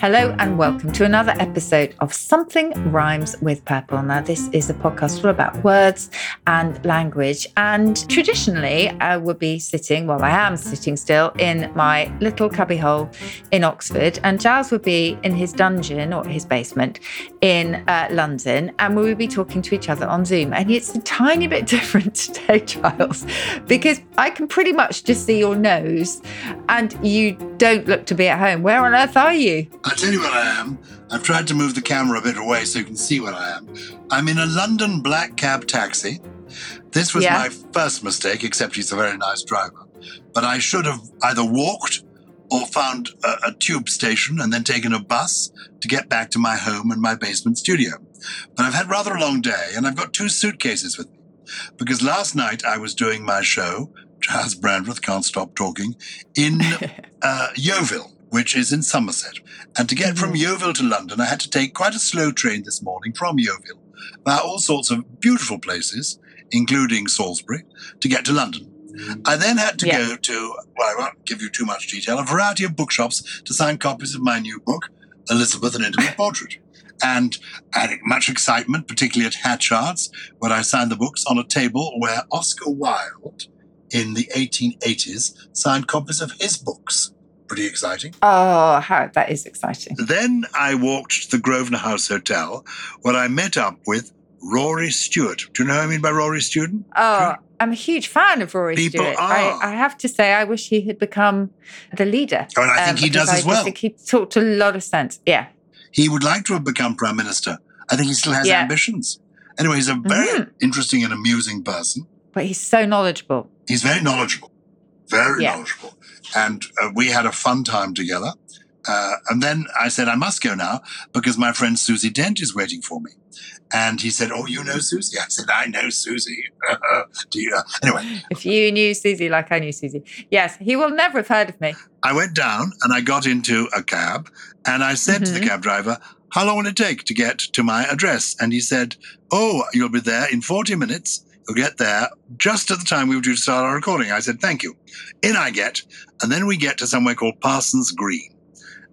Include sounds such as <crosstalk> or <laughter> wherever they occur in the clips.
Hello and welcome to another episode of Something Rhymes with Purple. Now, this is a podcast all about words and language. And traditionally, I would be sitting, well, I am sitting still in my little cubbyhole in Oxford, and Gyles would be in his dungeon or his basement in uh, London, and we would be talking to each other on Zoom. And it's a tiny bit <laughs> different today, Gyles, because I can pretty much just see your nose, and you don't look to be at home. Where on earth are you? I'll tell you what I am. I've tried to move the camera a bit away so you can see what I am. I'm in a London black cab taxi. This was Yeah. my first mistake, except he's a very nice driver. But I should have either walked or found a, a tube station and then taken a bus to get back to my home and my basement studio. But I've had rather a long day and I've got two suitcases with me. Because last night I was doing my show, Gyles Brandreth Can't Stop Talking, in <laughs> uh, Yeovil, which is in Somerset. And to get from mm. Yeovil to London, I had to take quite a slow train this morning from Yeovil, via all sorts of beautiful places, including Salisbury, to get to London. Mm. I then had to Yeah. go to, well, I won't give you too much detail, a variety of bookshops to sign copies of my new book, Elizabeth, an Intimate <laughs> Portrait. And I had much excitement, particularly at Hatchard's, where I signed the books on a table where Oscar Wilde, in the 1880s, signed copies of his books. Pretty exciting. Oh, how that is exciting. Then I walked to the Grosvenor House Hotel, where I met up with Rory Stewart. Do you know who I mean by Rory Stewart? Oh, I'm a huge fan of Rory People Stewart. are. I, I have to say, I wish he had become the leader. Oh, and I think he because does as I well. just think he talked a lot of sense. Yeah. He would like to have become Prime Minister. I think he still has Yeah. ambitions. Anyway, he's a very Mhm. interesting and amusing person. But he's so knowledgeable. He's very knowledgeable, very Yeah. knowledgeable. And uh, we had a fun time together. Uh, and then I said, I must go now because my friend Susie Dent is waiting for me. And he said, Oh, you know Susie? I said, I know Susie. <laughs> Do you? Anyway, If you knew Susie like I knew Susie, yes, he will never have heard of me. I went down and I got into a cab and I said to the Mhm. cab driver, How long will it take to get to my address? And he said, Oh, you'll be there in 40 minutes. You'll get there just at the time we were due to start our recording. I said, Thank you. In I get. And then we get to somewhere called Parsons Green.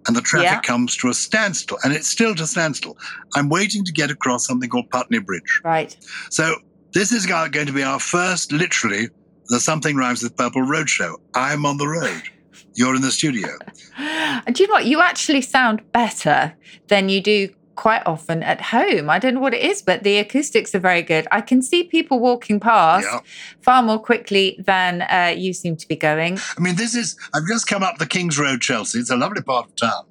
And the traffic Yeah. comes to a standstill, and it's still to standstill. I'm waiting to get across something called Putney Bridge. Right. So this is going to be our first, literally, the Something Rhymes with Purple roadshow. I'm on the road. You're in the studio. And <laughs> do you know what? You actually sound better than you do quite often at home. I don't know what it is, but the acoustics are very good. I can see people walking past Yeah. far more quickly than uh, you seem to be going. I mean, this is, I've just come up the King's Road, Chelsea. It's a lovely part of town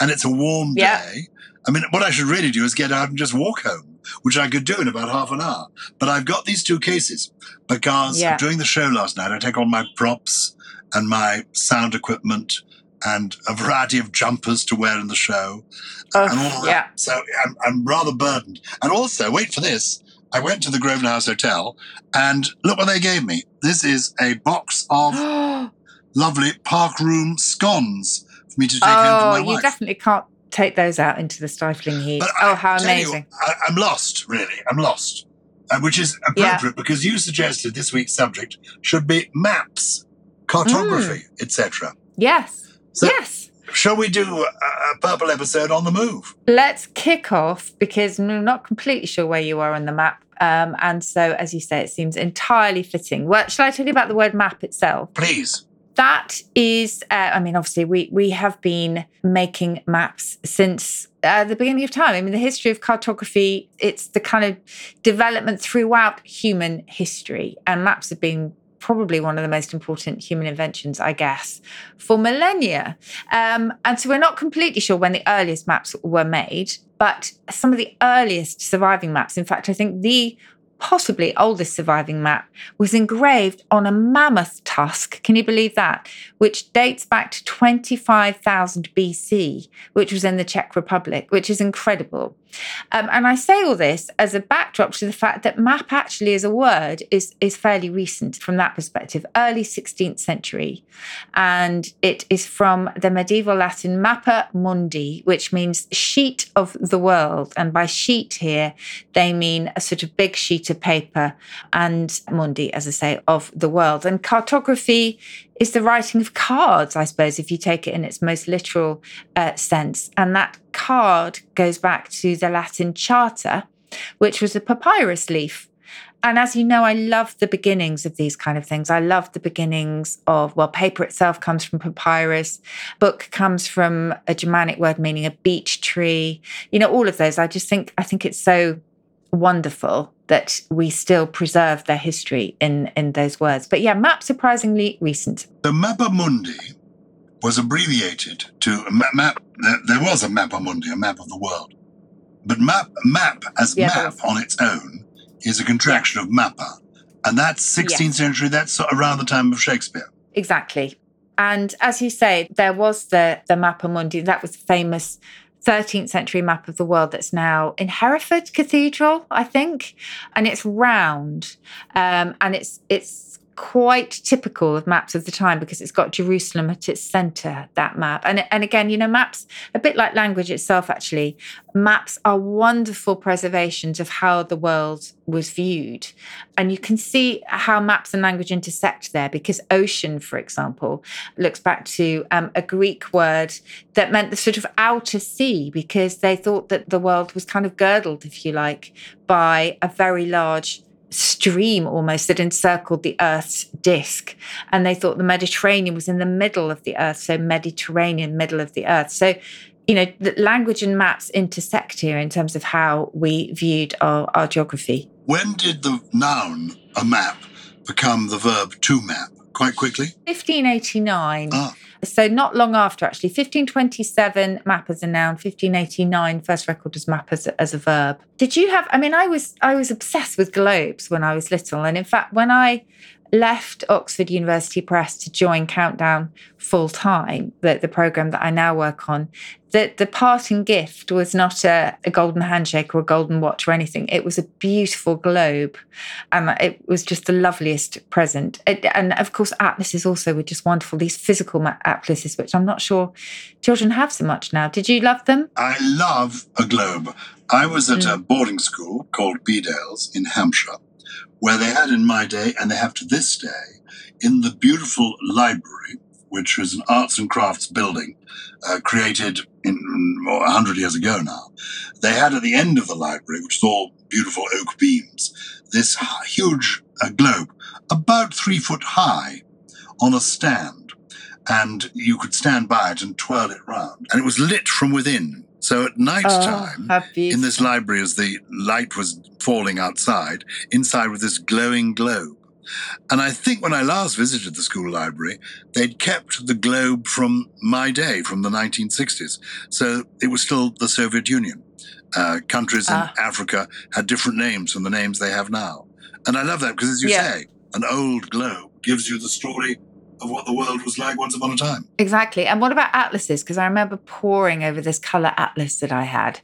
and it's a warm Yeah. day. I mean, what I should really do is get out and just walk home, which I could do in about half an hour. But I've got these two cases because Yeah. during the show last night, I take all my props and my sound equipment and a variety of jumpers to wear in the show Oh, and all of yeah. So I'm, I'm rather burdened. And also, wait for this. I went to the Grosvenor House Hotel and look what they gave me. This is a box of <gasps> lovely park room scones for me to take home oh, to my you definitely can't take those out into the stifling heat. But oh, I how tell you, amazing. I, I'm lost, really. I'm lost. Uh, which is appropriate because you suggested this week's subject should be maps, cartography, etc. Yes. So- yes. Shall we do a, a purple episode on the move? Let's kick off because I'm not completely sure where you are on the map. Um, and so, as you say, it seems entirely fitting. Well, shall I tell you about the word map itself? Please. That is, uh, I mean, obviously, we we have been making maps since uh, the beginning of time. I mean, the history of cartography, it's the kind of development throughout human history, and maps have been probably one of the most important human inventions, I guess, for millennia. Um, and so we're not completely sure when the earliest maps were made, but some of the earliest surviving maps, in fact, I think the possibly oldest surviving map, was engraved on a mammoth tusk. Can you believe that? Which dates back to 25,000 BC, which was in the Czech Republic, which is incredible. Um, and I say all this as a backdrop to the fact that map actually as a word is, is fairly recent from that perspective, early 16th century. And it is from the medieval Latin mappa mundi, which means sheet of the world. And by sheet here, they mean a sort of big sheet of paper and mundi, as I say, of the world. And cartography is the writing of cards, I suppose, if you take it in its most literal uh, sense. And that card goes back to the Latin charta, which was a papyrus leaf. And as you know, I love the beginnings of these kind of things. I love the beginnings of, well, paper itself comes from papyrus, book comes from a Germanic word meaning a beech tree. You know, all of those. I just think, I think it's so wonderful that we still preserve their history in, in those words. But yeah, map surprisingly recent. The Mappa Mundi was abbreviated to map. There was a Mappa Mundi, a map of the world. But map, map as yeah, map on its own is a contraction of mappa. And that's 16th yes. century, that's around the time of Shakespeare. Exactly. And as you say, there was the, the Mappa Mundi, that was famous 13th century map of the world that's now in Hereford Cathedral, I think, and it's round, um, and it's it's quite typical of maps of the time because it's got Jerusalem at its center, that map. And, and again, you know, maps, a bit like language itself, actually, maps are wonderful preservations of how the world was viewed. And you can see how maps and language intersect there because ocean, for example, looks back to um, a Greek word that meant the sort of outer sea because they thought that the world was kind of girdled, if you like, by a very large stream almost that encircled the Earth's disk. And they thought the Mediterranean was in the middle of the Earth, so Mediterranean, middle of the Earth. So, you know, language and maps intersect here in terms of how we viewed our, our geography. When did the noun, a map, become the verb to map? Quite quickly? 1589. Ah. So not long after, actually, 1527 map as a noun, 1589 first record as map as as a verb. Did you have? I mean, I was I was obsessed with globes when I was little, and in fact, when I left Oxford University Press to join Countdown full time, the, the program that I now work on, that the parting gift was not a, a, golden handshake or a golden watch or anything. It was a beautiful globe. And it was just the loveliest present. It, and of course, atlases also were just wonderful, these physical atlases, which I'm not sure children have so much now. Did you love them? I love a globe. I was at mm. a boarding school called Bedales in Hampshire where they had in my day, and they have to this day, in the beautiful library, which was an arts and crafts building uh, created in well, 100 years ago now, they had at the end of the library, which is all beautiful oak beams, this huge uh, globe, about three foot high, on a stand. And you could stand by it and twirl it round. And it was lit from within so at night oh, time, in this library, as the light was falling outside, inside with this glowing globe. And I think when I last visited the school library, they'd kept the globe from my day, from the 1960s. So it was still the Soviet Union. Uh, countries in ah. Africa had different names from the names they have now. And I love that because, as you yeah. say, an old globe gives you the story of what the world was like once upon a time. Exactly. And what about atlases? Because I remember poring over this color atlas that I had.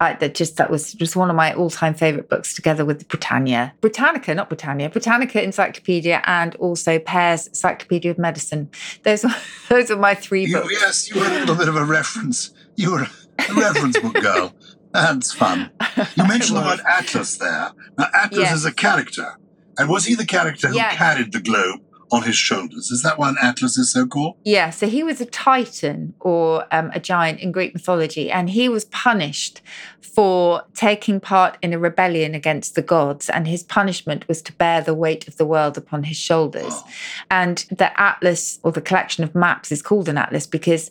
Uh, that just that was just one of my all-time favorite books, together with the Britannia, Britannica, not Britannia, Britannica Encyclopedia, and also Pear's Encyclopedia of Medicine. Those were <laughs> those are my three you, books. Yes, you were a little bit of a reference. You were a reference book girl. That's fun. You <laughs> mentioned the word Atlas there. Now, Atlas yes. is a character. And was he the character who yes. carried the globe on his shoulders. Is that why Atlas is so called? Yeah, so he was a titan or um, a giant in Greek mythology, and he was punished for taking part in a rebellion against the gods. And his punishment was to bear the weight of the world upon his shoulders. And the atlas or the collection of maps is called an atlas because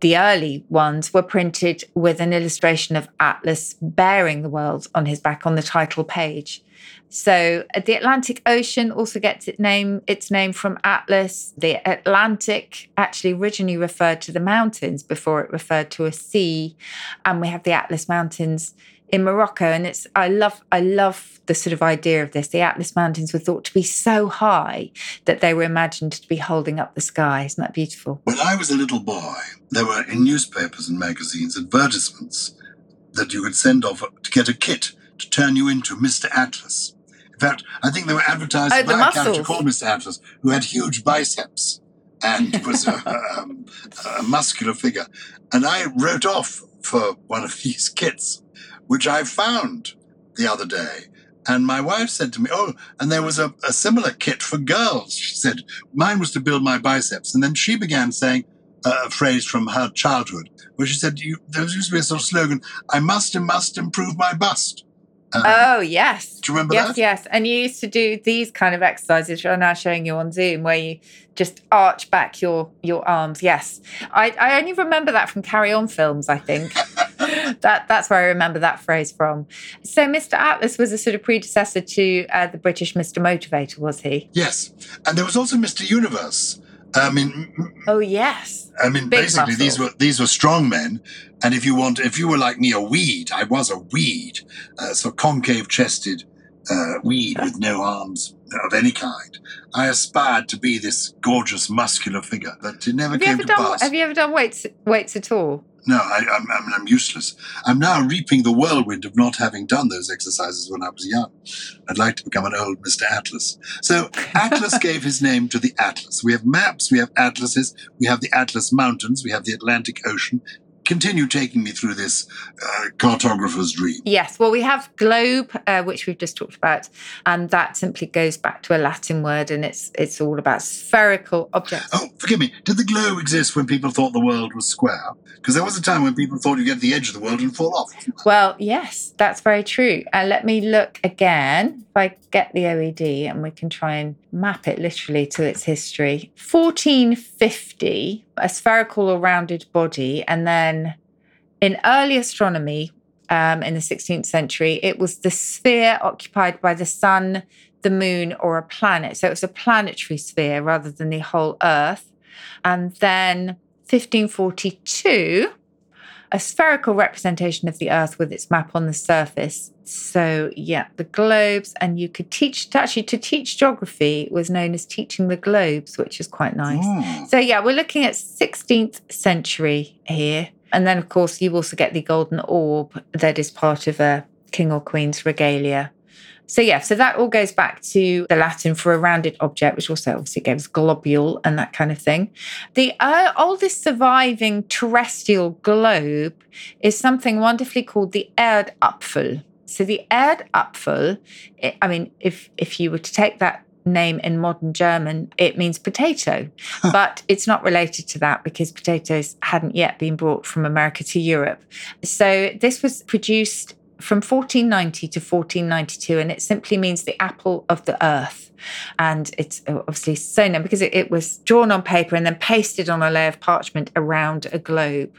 the early ones were printed with an illustration of Atlas bearing the world on his back on the title page. So uh, the Atlantic Ocean also gets its name its name from Atlas. The Atlantic actually originally referred to the mountains before it referred to a sea, and we have the Atlas Mountains in Morocco. And it's I love I love the sort of idea of this. The Atlas Mountains were thought to be so high that they were imagined to be holding up the sky. Isn't that beautiful? When I was a little boy, there were in newspapers and magazines advertisements that you could send off to get a kit to turn you into Mr. Atlas. In fact, I think they were advertised Oh, by a character called Mr. Atlas who had huge biceps and <laughs> was a, um, a muscular figure. And I wrote off for one of <laughs> these kits, which I found the other day. And my wife said to me, Oh, and there was a, a similar kit for girls. She said, Mine was to build my biceps. And then she began saying uh, a phrase from her childhood, where she said, you, There used to be a sort of slogan, I must and must improve my bust. Um, Oh yes. do you remember Yes, that? yes. And you used to do these kind of exercises, which I'm now showing you on Zoom, where you just arch back your your arms. Yes. I, I only remember that from Carry On films, I think. <laughs> that that's where I remember that phrase from. So Mr. Atlas was a sort of predecessor to uh, the British Mr. Motivator, was he? Yes. And there was also Mr. Universe. I mean, Oh yes. I mean, Big basically, these were these were strong men, and if you want, if you were like me, a weed, I was a weed, uh, so concave-chested uh, weed with no arms of any kind. I aspired to be this gorgeous, muscular figure, but it never Have you came ever to done pass. have you ever done weights weights at all? No, I, I'm, I'm, I'm useless. I'm now reaping the whirlwind of not having done those exercises when I was young. I'd like to become an old Mr. Atlas. So Atlas <laughs> gave his name to the Atlas. We have maps, we have atlases, we have the Atlas Mountains, we have the Atlantic Ocean. Continue taking me through this uh, cartographer's dream. Yes, well, we have globe, uh, which we've just talked about, and that simply goes back to a Latin word, and it's it's all about spherical objects. Oh, forgive me. Did the globe exist when people thought the world was square? Because there was a time when people thought you get to the edge of the world and fall off. Well, yes, that's very true. Uh, let me look again. If I get the OED, and we can try and map it literally to its history. 1450, a spherical or rounded body, and then in early astronomy, um, in the 16th century, it was the sphere occupied by the sun, the moon, or a planet. So it was a planetary sphere rather than the whole Earth. And then 1542, a spherical representation of the Earth with its map on the surface. So yeah, the globes, and you could teach actually to teach geography was known as teaching the globes, which is quite nice. Hmm. So yeah, we're looking at 16th century here. And then of course you also get the golden orb that is part of a king or queen's regalia. So yeah, so that all goes back to the Latin for a rounded object, which also obviously gives globule and that kind of thing. The uh, oldest surviving terrestrial globe is something wonderfully called the Erdapfel. So the Erdapfel, I I mean, if if you were to take that name in modern German, it means potato, but it's not related to that because potatoes hadn't yet been brought from America to Europe. So this was produced from 1490 to 1492, and it simply means the apple of the earth. And it's obviously so known because it, it was drawn on paper and then pasted on a layer of parchment around a globe.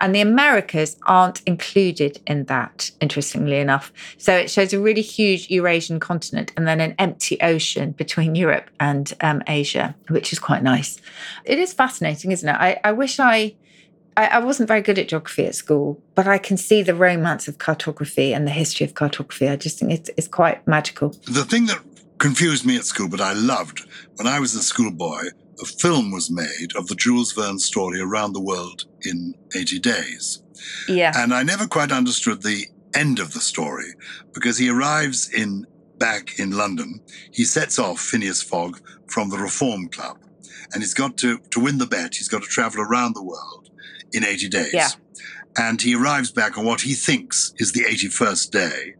And the Americas aren't included in that, interestingly enough. So it shows a really huge Eurasian continent and then an empty ocean between Europe and um, Asia, which is quite nice. It is fascinating, isn't it? I, I wish I. I I wasn't very good at geography at school, but I can see the romance of cartography and the history of cartography. I just think it's, it's quite magical. The thing that confused me at school, but I loved, when I was a schoolboy, a film was made of the Jules Verne story around the world in 80 days. Yeah. And I never quite understood the end of the story because he arrives in back in London. He sets off Phineas Fogg from the Reform Club, and he's got to to win the bet. He's got to travel around the world in 80 days. Yeah. And he arrives back on what he thinks is the 81st day.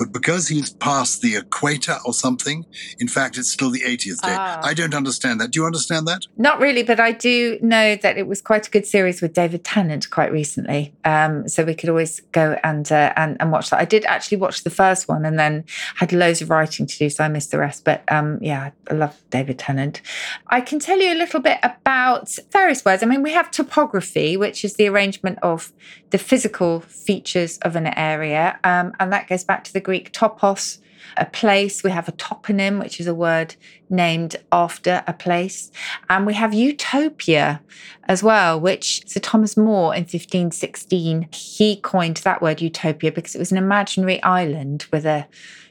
But because he's past the equator or something, in fact, it's still the 80th day. Ah. I don't understand that. Do you understand that? Not really, but I do know that it was quite a good series with David Tennant quite recently. Um, so we could always go and, uh, and and watch that. I did actually watch the first one and then had loads of writing to do, so I missed the rest. But um, yeah, I love David Tennant. I can tell you a little bit about various words. I mean, we have topography, which is the arrangement of the physical features of an area, um, and that goes back to the Greek topos, a place. We have a toponym, which is a word named after a place. And we have utopia as well, which Sir Thomas More in 1516, he coined that word utopia because it was an imaginary island with a,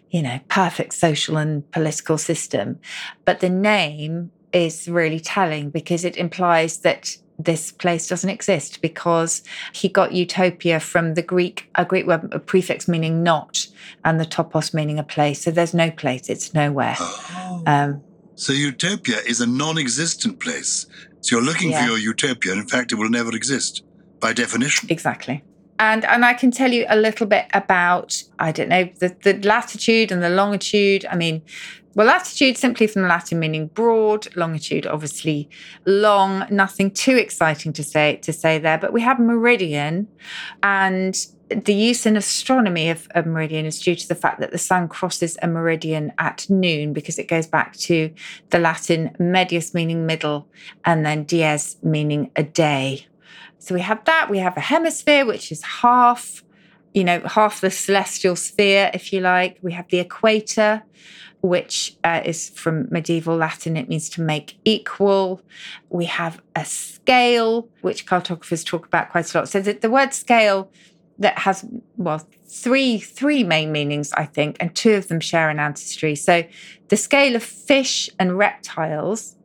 you know, perfect social and political system. But the name is really telling because it implies that this place doesn't exist because he got utopia from the Greek, a Greek word, a prefix meaning not, and the topos meaning a place. So there's no place, it's nowhere. Oh. Um, So utopia is a non-existent place. So you're looking Yeah. for your utopia, and in fact, it will never exist by definition. exactly. And and I can tell you a little bit about, I don't know, the, the latitude and the longitude. I mean, well, latitude simply from the Latin meaning broad, longitude obviously long, nothing too exciting to say to say there. But we have meridian and the use in astronomy of, meridian is due to the fact that the sun crosses a meridian at noon because it goes back to the Latin medius meaning middle and then dies meaning a day. So we have that. We have a hemisphere, which is half, you know, half the celestial sphere, if you like. We have the equator, which uh, is from medieval Latin. It means to make equal. We have a scale, which cartographers talk about quite a lot. So the, the word scale that has well three three main meanings, I think, and two of them share an ancestry. So the scale of fish and reptiles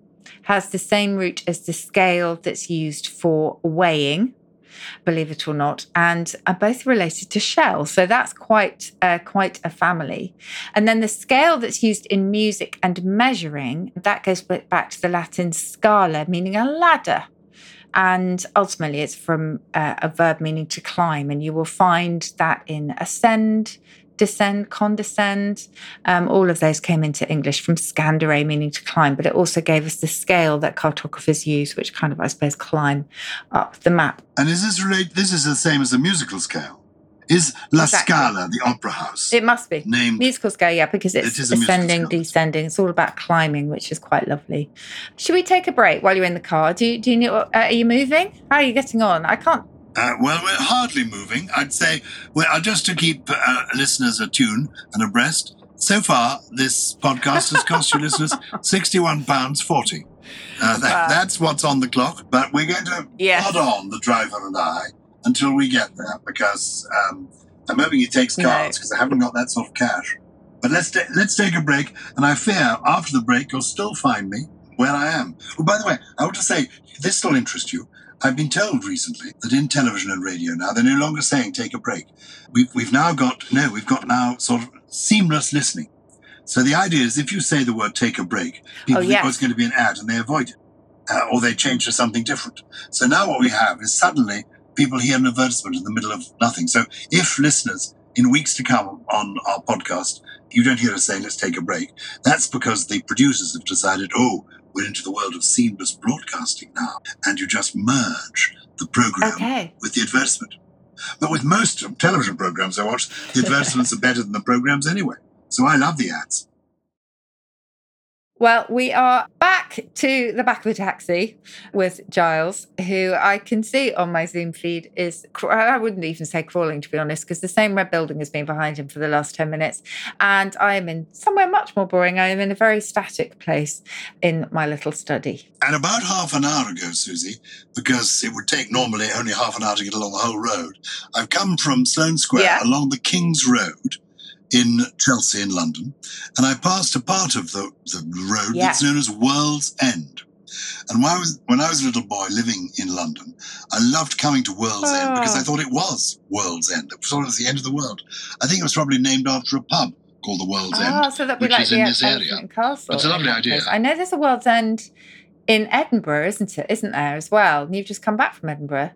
has the same root as the scale that's used for weighing, believe it or not, and are both related to shell. So that's quite uh, quite a family. And then the scale that's used in music and measuring that goes back to the Latin scala, meaning a ladder. And ultimately, it's from uh, a verb meaning to climb. And you will find that in ascend, descend, condescend. Um, all of those came into English from scandere, meaning to climb, but it also gave us the scale that cartographers use, which kind of, I suppose, climb up the map. And is this relate? This is the same as the musical scale. Is La Exactly. Scala the opera house It must be. named? Musical scale, yeah, because it's It is a musical ascending, descending. It's all about climbing, which is quite lovely. Should we take a break while you're in the car? Do you, do you know, uh, are you moving? How are you getting on? I can't. Uh, well, we're hardly moving. I'd say, well, uh, just to keep uh, listeners attuned and abreast. So far, this podcast has cost you listeners <laughs> sixty-one pounds forty. Uh, that, Wow. That's what's on the clock. But we're going to Yes. plod on, the driver and I, until we get there, because um, I'm hoping he takes cards because I haven't got that sort of cash. But let's ta- let's take a break, and I fear after the break you'll still find me where I am. Oh, by the way, I want to say this will interest you. I've been told recently that in television and radio now they're no longer saying take a break. We've we've now got no, we've got now sort of seamless listening. So the idea is if you say the word take a break, people Oh, think oh, it's going to be an ad and they avoid it. Uh, or they change to something different. So now what we have is suddenly people hear an advertisement in the middle of nothing. So if listeners in weeks to come on our podcast, you don't hear us say let's take a break, that's because the producers have decided, oh, we're into the world of seamless broadcasting now, and you just merge the program Okay. with the advertisement. But with most television programs I watch, the advertisements are better than the programs anyway. So I love the ads. Well, we are back to the back of a taxi with Gyles, who I can see on my Zoom feed is, I wouldn't even say crawling, to be honest, because the same red building has been behind him for the last 10 minutes. And I am in somewhere much more boring. I am in a very static place in my little study. And about half an hour ago, Susie, because it would take normally only half an hour to get along the whole road, I've come from Sloane Square Yeah. along the King's Road in Chelsea in London, and I passed a part of the, the road Yeah. that's known as World's End. And when I, was, when I was a little boy living in London, I loved coming to World's End because Oh. I thought it was World's End. It was sort of the end of the world. I think it was probably named after a pub called the World's Ah, End. so that'd be which like is the in this area. Castle. It's a lovely idea. I know there's a World's End in Edinburgh, isn't it? Isn't there as well? And you've just come back from Edinburgh.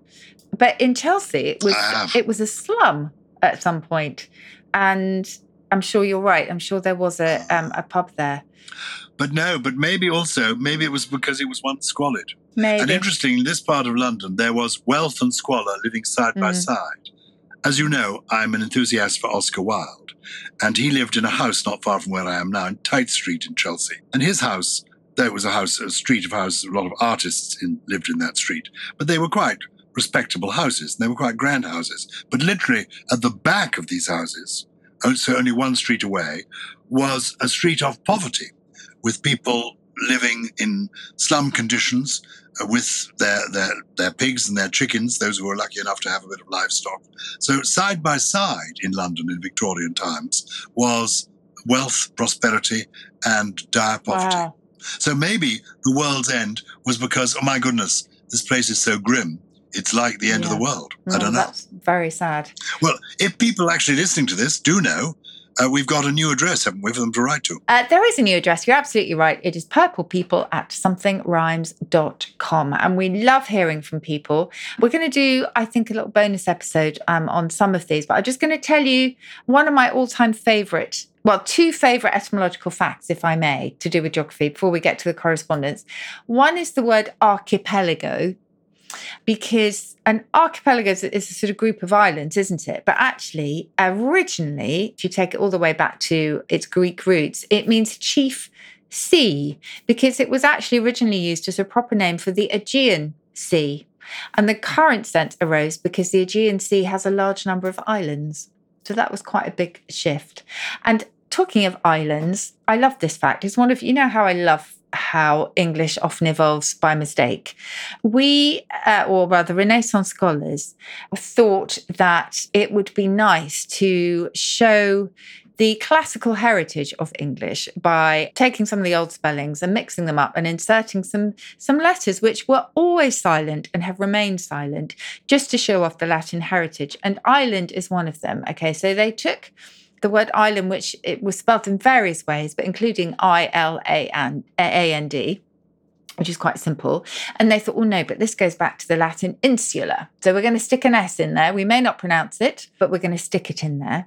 But in Chelsea, it was it was a slum at some point, and I'm sure you're right. I'm sure there was a um, a pub there. But no, but maybe also, maybe it was because it was once squalid. Maybe. And Maybe. interestingly, in this part of London, there was wealth and squalor living side by Mm. side. As you know, I'm an enthusiast for Oscar Wilde, and he lived in a house not far from where I am now, in Tite Street in Chelsea. And his house, there was a house, a street of houses, a lot of artists in, lived in that street, but they were quite respectable houses, and they were quite grand houses. But literally, at the back of these houses so only one street away, was a street of poverty with people living in slum conditions uh, with their, their, their pigs and their chickens, those who were lucky enough to have a bit of livestock. So, side by side in London in Victorian times was wealth, prosperity, and dire poverty. Wow. So maybe the world's end was because, oh my goodness, this place is so grim. It's like the end of the Yeah. world. I Oh, don't know. That's very sad. Well, if people actually listening to this do know, uh, we've got a new address, haven't we, for them to write to? Uh, there is a new address. You're absolutely right. It is purplepeople at somethingrhymes.com. And we love hearing from people. We're going to do, I think, a little bonus episode um, on some of these, but I'm just going to tell you one of my all time favorite, well, two favorite etymological facts, if I may, to do with geography before we get to the correspondence. One is the word archipelago, because an archipelago is, a sort of group of islands, isn't it? But actually, originally, if you take it all the way back to its Greek roots, it means chief sea because it was actually originally used as a proper name for the Aegean Sea. And the current sense arose because the Aegean Sea has a large number of islands. So that was quite a big shift. And talking of islands, I love this fact. It's one of, you know, how I love how English often evolves by mistake. We, uh, or rather, Renaissance scholars thought that it would be nice to show the classical heritage of English by taking some of the old spellings and mixing them up and inserting some some letters which were always silent and have remained silent just to show off the Latin heritage. And island is one of them. Okay, so they took the word island, which it was spelled in various ways, but including I L A N A N D, which is quite simple. And they thought, well, no, but this goes back to the Latin insula. So we're going to stick an S in there. We may not pronounce it, but we're going to stick it in there.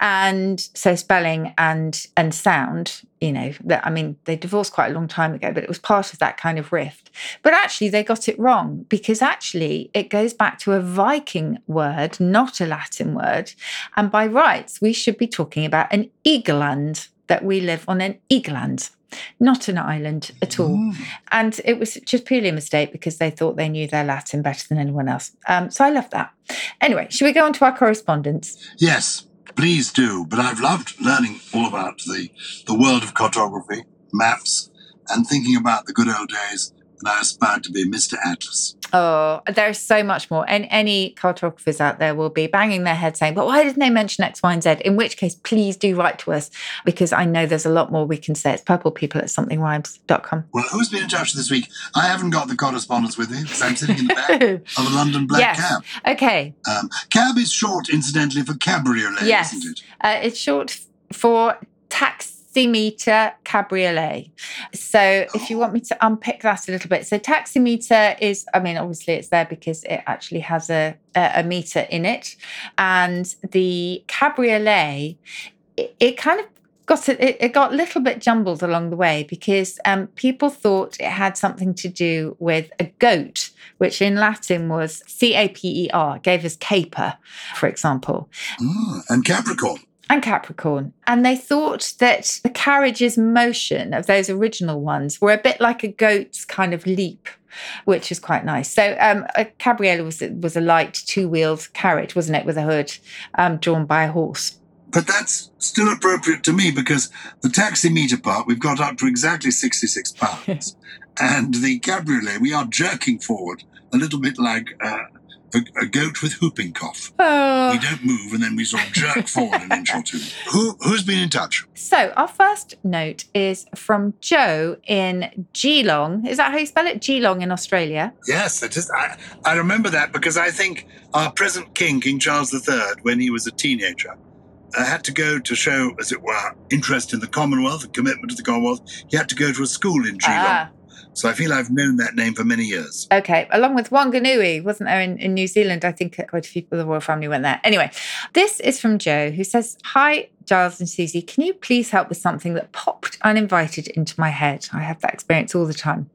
And so spelling and and sound, you know, that I mean, they divorced quite a long time ago, but it was part of that kind of rift. But actually, they got it wrong because actually it goes back to a Viking word, not a Latin word. And by rights, we should be talking about an eagleland, that we live on an eagleland, not an island at all. Mm. And it was just purely a mistake because they thought they knew their Latin better than anyone else. Um, so I love that. Anyway, should we go on to our correspondence? Yes, please do. But I've loved learning all about the, the world of cartography, maps, and thinking about the good old days when I aspired to be Mr. Atlas. Oh, there's so much more. And any cartographers out there will be banging their head saying, but why didn't they mention X, Y, and Z? In which case, please do write to us because I know there's a lot more we can say. It's purplepeople at somethingrhymes.com. Well, who's been in touch this week? I haven't got the correspondence with me because I'm sitting in the back <laughs> of a London black yes. cab. Okay. Um, cab is short, incidentally, for cabriolet, Yes. isn't it? Uh, it's short for for taximeter cabriolet. So if you want me to unpick that a little bit, so taximeter is, I mean, obviously it's there because it actually has a a, a meter in it, and the cabriolet, it, it kind of. Got it, it, it got a little bit jumbled along the way because um, people thought it had something to do with a goat, which in Latin was C A P E R, gave us caper, for example Ah, and Capricorn. And Capricorn. And they thought that the carriage's motion of those original ones were a bit like a goat's kind of leap, which is quite nice. So um, a cabriolet was, was a light two-wheeled carriage, wasn't it, with a hood um, drawn by a horse. But that's still appropriate to me because the taximeter part, we've got up to exactly 66 pounds. <laughs> and the cabriolet, we are jerking forward a little bit like uh, a, goat with whooping cough. Oh. We don't move and then we sort of jerk forward an inch or two. Who, who's been in touch? So our first note is from Joe in Geelong. Is that how you spell it? Geelong in Australia. Yes, it is. I, I remember that because I think our present king, King Charles III, when he was a teenager, uh, had to go to show, as it were, interest in the Commonwealth, a commitment to the Commonwealth. He had to go to a school in Geelong. Ah. So I feel I've known that name for many years. Okay, along with Wanganui, wasn't there in, in New Zealand? I think quite a few people of the royal family went there. Anyway, this is from Joe who says, Hi, Gyles and Susie, can you please help with something that popped uninvited into my head? I have that experience all the time.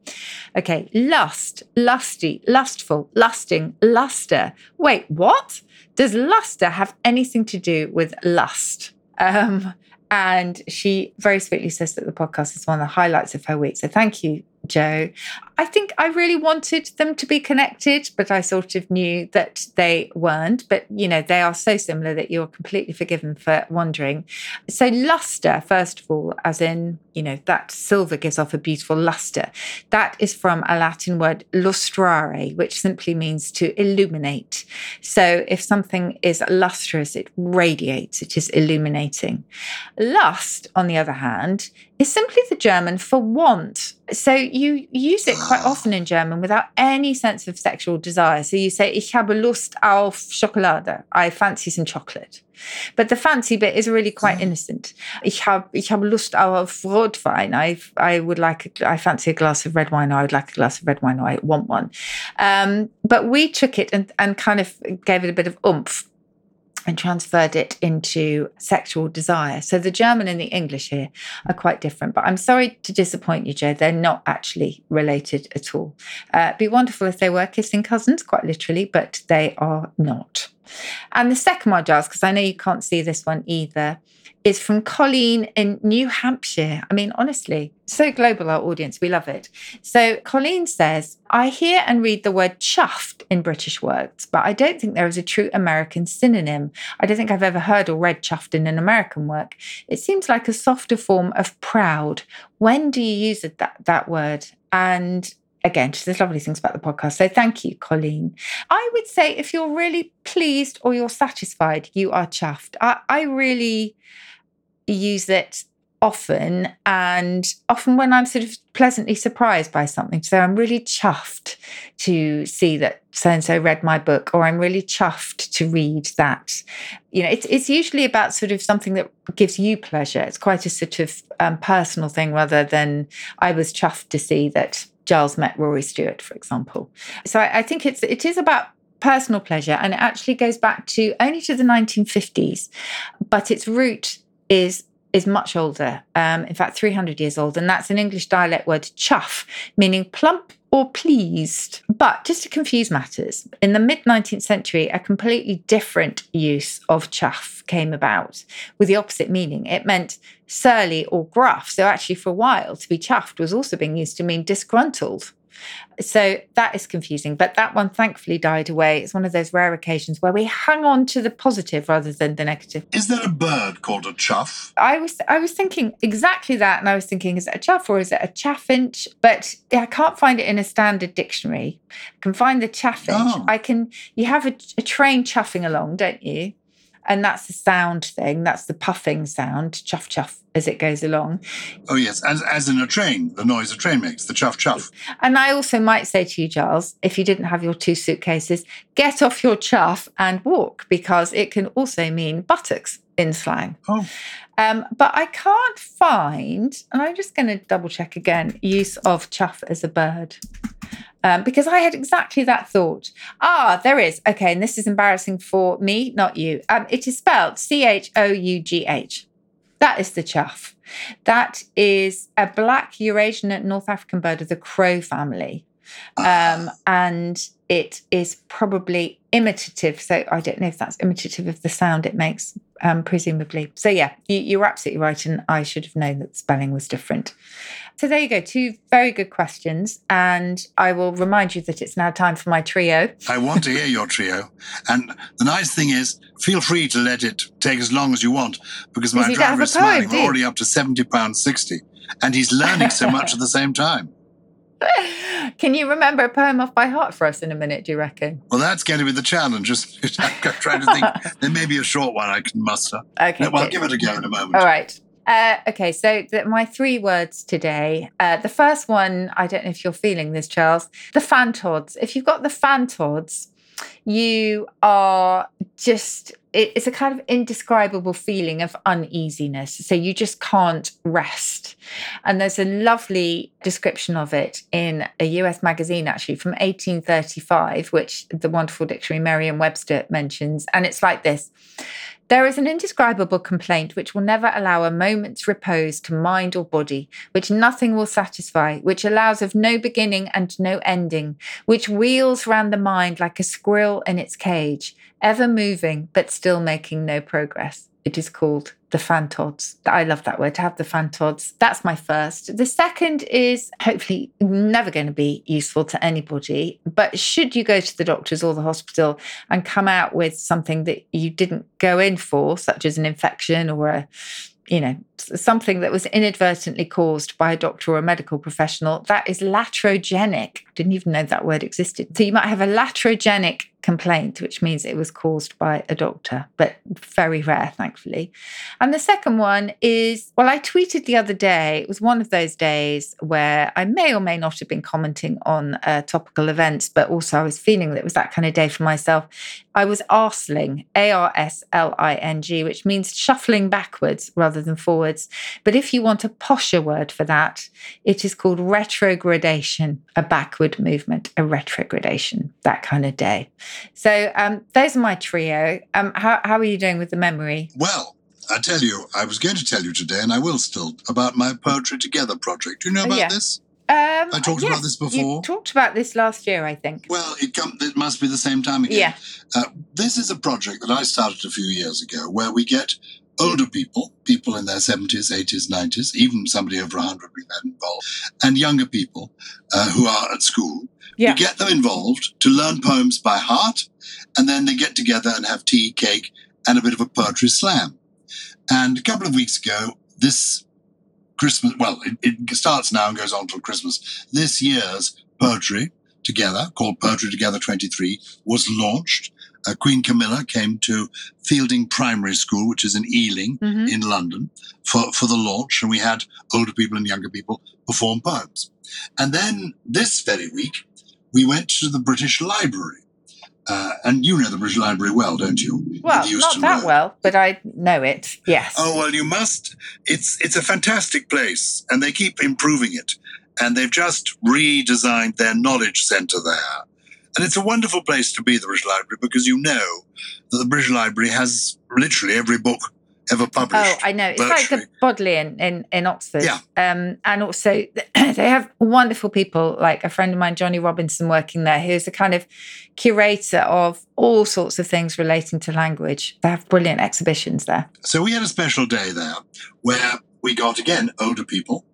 Okay, lust, lusty, lustful, lusting, luster. Wait, what? Does luster have anything to do with lust? Um, and she very sweetly says that the podcast is one of the highlights of her week. So thank you, Joe. I think I really wanted them to be connected, but I sort of knew that they weren't. But, you know, they are so similar that you're completely forgiven for wondering. So, luster, first of all, as in, you know, that silver gives off a beautiful luster. That is from a Latin word lustrare, which simply means to illuminate. So, if something is lustrous, it radiates, it is illuminating. Lust, on the other hand, is simply the German for want. So you use it quite often in German without any sense of sexual desire. So you say, Ich habe Lust auf Schokolade. I fancy some chocolate. But the fancy bit is really quite innocent. Ich habe, ich habe Lust auf Rotwein. I, I would like, a, I fancy a glass of red wine, I would like a glass of red wine, I want one. Um, but we took it and, and kind of gave it a bit of oomph and transferred it into sexual desire. So the German and the English here are quite different. But I'm sorry to disappoint you, Joe. They're not actually related at all. Uh, be wonderful if they were kissing cousins, quite literally, but they are not. And the second one, Gyles, because I know you can't see this one either, is from Colleen in New Hampshire. I mean, honestly, so global our audience. We love it. So Colleen says, I hear and read the word chuffed in British words, but I don't think there is a true American synonym. I don't think I've ever heard or read chuffed in an American work. It seems like a softer form of proud. When do you use that, that word? And again, she says lovely things about the podcast. So thank you, Colleen. I would say if you're really pleased or you're satisfied, you are chuffed. I, I really use it often and often when I'm sort of pleasantly surprised by something. So I'm really chuffed to see that so and so read my book, or I'm really chuffed to read that. You know, it's it's usually about sort of something that gives you pleasure. It's quite a sort of um, personal thing rather than I was chuffed to see that Gyles met Rory Stewart, for example. So I, I think it's it is about personal pleasure and it actually goes back to only to the 1950s, but its root is is much older, um, in fact, 300 years old, and that's an English dialect word chuff, meaning plump or pleased. But just to confuse matters, in the mid 19th century, a completely different use of chuff came about with the opposite meaning. It meant surly or gruff. So, actually, for a while, to be chuffed was also being used to mean disgruntled. So that is confusing, but that one thankfully died away. It's one of those rare occasions where we hang on to the positive rather than the negative. Is there a bird called a chuff? I was I was thinking exactly that, and I was thinking, is it a chuff or is it a chaffinch? But I can't find it in a standard dictionary. I can find the chaffinch. Oh. I can. You have a, a train chuffing along, don't you? And that's the sound thing. That's the puffing sound, chuff chuff, as it goes along. Oh, yes. As, as in a train, the noise a train makes, the chuff chuff. And I also might say to you, Gyles, if you didn't have your two suitcases, get off your chuff and walk because it can also mean buttocks in slang. Oh. Um, but I can't find, and I'm just going to double check again, use of chuff as a bird um, because I had exactly that thought. Ah, there is. Okay, and this is embarrassing for me, not you. Um, it is spelled C H O U G H. That is the chuff. That is a black Eurasian North African bird of the crow family. Um, and it is probably imitative. So I don't know if that's imitative of the sound it makes, um, presumably. So yeah, you, you're absolutely right. And I should have known that spelling was different. So there you go, two very good questions. And I will remind you that it's now time for my trio. I want to hear your trio. And the nice thing is, feel free to let it take as long as you want because my driver is smiling. We're already up to £70.60 and he's learning so much at the same time. <laughs> Can you remember a poem off by heart for us in a minute, do you reckon? Well, that's going to be the challenge. Just <laughs> I'm trying to think. <laughs> there may be a short one I can muster. Okay. No, well, I'll give it a go in a moment. All right. Uh, okay, so the, my three words today. Uh, the first one, I don't know if you're feeling this, Charles. The fantods. If you've got the fantods, you are just it's a kind of indescribable feeling of uneasiness. So you just can't rest. And there's a lovely description of it in a US magazine, actually, from 1835, which the wonderful dictionary Merriam Webster mentions. And it's like this there is an indescribable complaint which will never allow a moment's repose to mind or body, which nothing will satisfy, which allows of no beginning and no ending, which wheels round the mind like a squirrel in its cage, ever moving but still making no progress. It is called the fantods. I love that word, to have the fantods. That's my first. The second is hopefully never going to be useful to anybody, but should you go to the doctors or the hospital and come out with something that you didn't go in for, such as an infection or a you know, something that was inadvertently caused by a doctor or a medical professional, that is iatrogenic. Didn't even know that word existed. So you might have a iatrogenic complaint, which means it was caused by a doctor, but very rare, thankfully. And the second one is well, I tweeted the other day, it was one of those days where I may or may not have been commenting on uh, topical events, but also I was feeling that it was that kind of day for myself. I was arsling, A R S L I N G, which means shuffling backwards rather than forwards. But if you want a posher word for that, it is called retrogradation, a backward movement, a retrogradation, that kind of day. So um, those are my trio. Um, how, how are you doing with the memory? Well, I tell you, I was going to tell you today, and I will still, about my Poetry Together project. Do you know Oh, about yeah. this? Um, I talked about this You before. talked about this last year, I think. Well, it, come, it must be the same time again. Yeah. Uh, this is a project that I started a few years ago where we get older people, people in their 70s, 80s, 90s, even somebody over 100 we've had involved, and younger people uh, who are at school. Yeah. We get them involved to learn poems by heart, and then they get together and have tea, cake, and a bit of a poetry slam. And a couple of weeks ago, this Christmas, well, it, it starts now and goes on till Christmas. This year's poetry together, called Poetry Together 23, was launched. Uh, Queen Camilla came to Fielding Primary School, which is in Ealing Mhm. in London, for, for the launch, and we had older people and younger people perform poems. And then this very week, we went to the British Library. Uh, and you know the British Library well, don't you? Well, not that Road. well, but I know it. Yes. Oh well, you must. It's it's a fantastic place, and they keep improving it. And they've just redesigned their knowledge centre there, and it's a wonderful place to be, the British Library, because you know that the British Library has literally every book ever published. Oh, I know. It's like the. Bodleian in, in Oxford. Yeah. Um, and also, <clears throat> they have wonderful people, like a friend of mine, Jonnie Robinson, working there, who's a kind of curator of all sorts of things relating to language. They have brilliant exhibitions there. So we had a special day there where we got again older people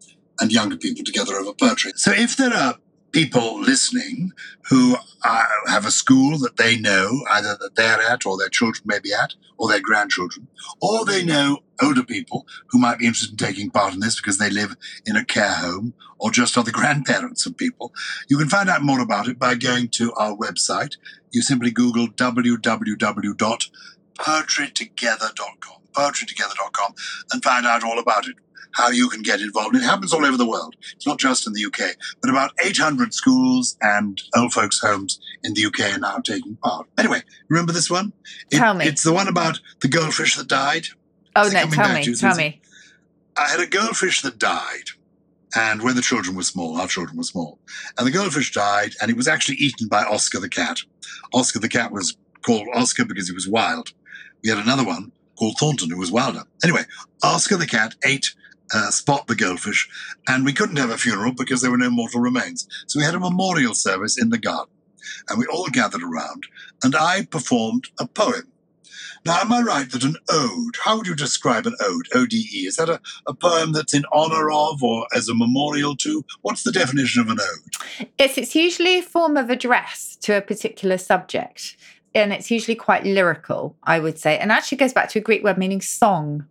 and younger people together over poetry. So if there are people listening who uh, have a school that they know, either that they're at or their children may be at, or their grandchildren, or they know older people who might be interested in taking part in this because they live in a care home or just are the <laughs> grandparents of people, you can find out more about it by going to our website. You simply Google www.poetrytogether.com, poetrytogether.com, and find out all about it, how you can get involved. It happens all over the world. It's not just in the UK, but about 800 schools and old folks' homes in the UK are now taking part. Anyway, remember this one? It- Tell me. It's the one about the goldfish that died. Oh, no, tell me. Tell me. I had a goldfish that died. And when the children were small, our children were small. And the goldfish died, and it was actually eaten by Oscar the cat. Oscar the cat was called Oscar because he was wild. We had another one called Thornton who was wilder. Anyway, Oscar the cat ate uh, Spot the goldfish, and we couldn't have a funeral because there were no mortal remains. So we had a memorial service in the garden, and we all gathered around, and I performed a poem. Now, am I right that an ode, how would you describe an ode? ODE. Is that a, a poem that's in honor of or as a memorial to? What's the definition of an ode? It's, it's usually a form of address to a particular subject. And it's usually quite lyrical, I would say. And actually goes back to a Greek word meaning song,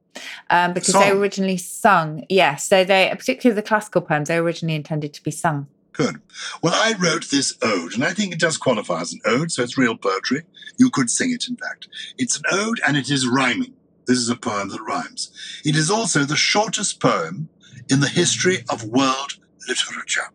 um, because they Song. were originally sung. Yeah. So they, particularly the classical poems, they were originally intended to be sung. Good. Well, I wrote this ode, and I think it does qualify as an ode, so it's real poetry. You could sing it, in fact. It's an ode, and it is rhyming. This is a poem that rhymes. It is also the shortest poem in the history of world literature,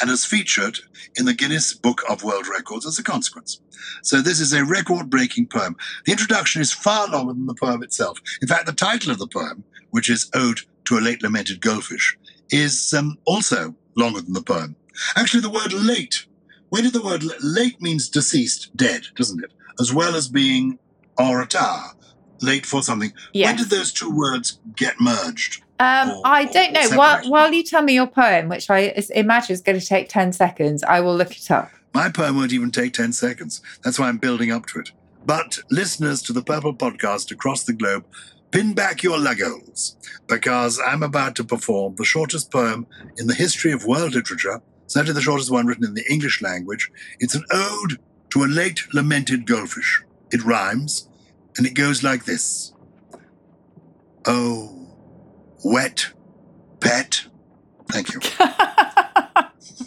and is featured in the Guinness Book of World Records as a consequence. So this is a record-breaking poem. The introduction is far longer than the poem itself. In fact, the title of the poem, which is Ode to a Late Lamented Goldfish, is um, also longer than the poem. Actually, the word late, where did the word late means deceased, dead, doesn't it? As well as being oratar, late for something. When did those two words get merged? Um, Or- I don't know. While, while you tell me your poem, which I imagine is going to take 10 seconds, I will look it up. My poem won't even take 10 seconds. That's why I'm building up to it. But listeners to the Purple Podcast across the globe, pin back your legos, because I'm about to perform the shortest poem in the history of world literature, certainly the shortest one written in the English language. It's an ode to a late lamented goldfish. It rhymes, and it goes like this Oh, wet pet. Thank you. <laughs>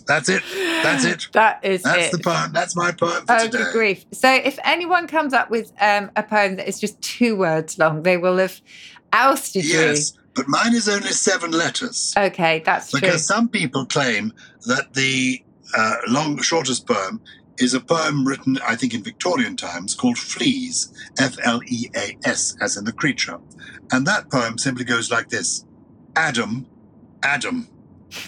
That's it. That's it. That is That's it. the poem. That's my poem for Oh, today. good grief. So, if anyone comes up with um, a poem that is just two words long, they will have ousted Yes, but mine is only seven letters. Okay, that's true. Because some people claim that the uh, long, shortest poem is a poem written, I think, in Victorian times called Fleas, F L E A S, as in the creature. And that poem simply goes like this Adam, Adam.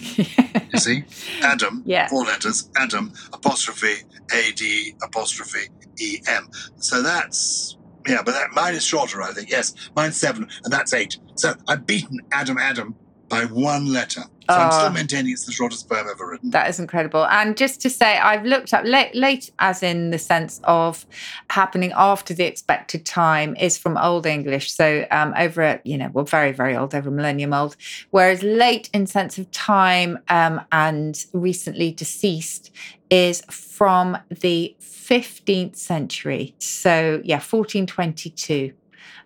You see? <laughs> Adam, Yeah. four letters, Adam, apostrophe, A D, apostrophe, E M. So that's, yeah, but that, mine is shorter, I think. Yes, mine's seven, and that's eight. So I've beaten Adam, Adam by one letter. So I'm still maintaining it's the shortest poem ever written. That is incredible. And just to say, I've looked up late, late as in the sense of happening after the expected time is from Old English. So um, over, a, you know, well, very, very old, over a millennium old. Whereas late in sense of time um, and recently deceased is from the 15th century. So yeah, 1422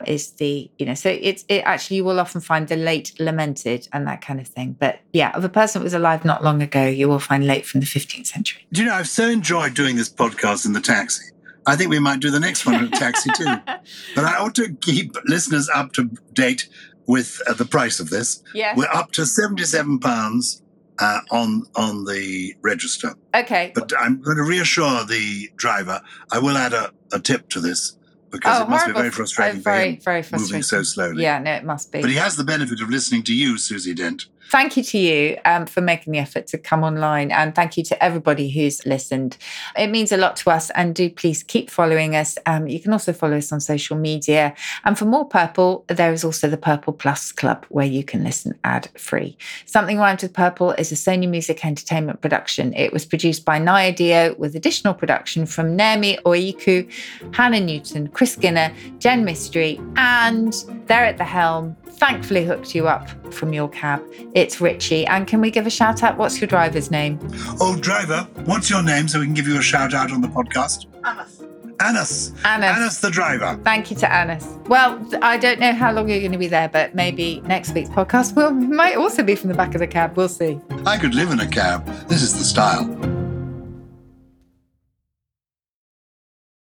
is the you know so it's it actually you will often find the late lamented and that kind of thing but yeah of a person that was alive not long ago you will find late from the 15th century Do you know, I've so enjoyed doing this podcast in the taxi. I think we might do the next one in a taxi too. <laughs> But I ought to keep listeners up to date with uh, the price of this. yes We're up to seventy-seven pounds uh, on on the register. okay But I'm going to reassure the driver. I will add a, a tip to this because oh, it must horrible. be very frustrating oh, very for him very moving so slowly. yeah no it must be But he has the benefit of listening to you, Susie Dent. Thank you to you um, for making the effort to come online and thank you to everybody who's listened. It means a lot to us and do please keep following us. Um, you can also follow us on social media. And for more purple there is also the purple plus club where you can listen ad free something rhymes with purple is a sony music entertainment production. It was produced by naya dio with additional production from naomi oiku hannah newton chris skinner jen mystery and they're at the helm thankfully hooked you up from your cab it's richie and can we give a shout out what's your driver's name Oh, driver, what's your name so we can give you a shout out on the podcast? Annas. Annas. Annas. Annas the driver. Thank you to Annis. Well, I don't know how long you're going to be there, but maybe next week's podcast will might also be from the back of the cab. We'll see. I could live in a cab. This is the style.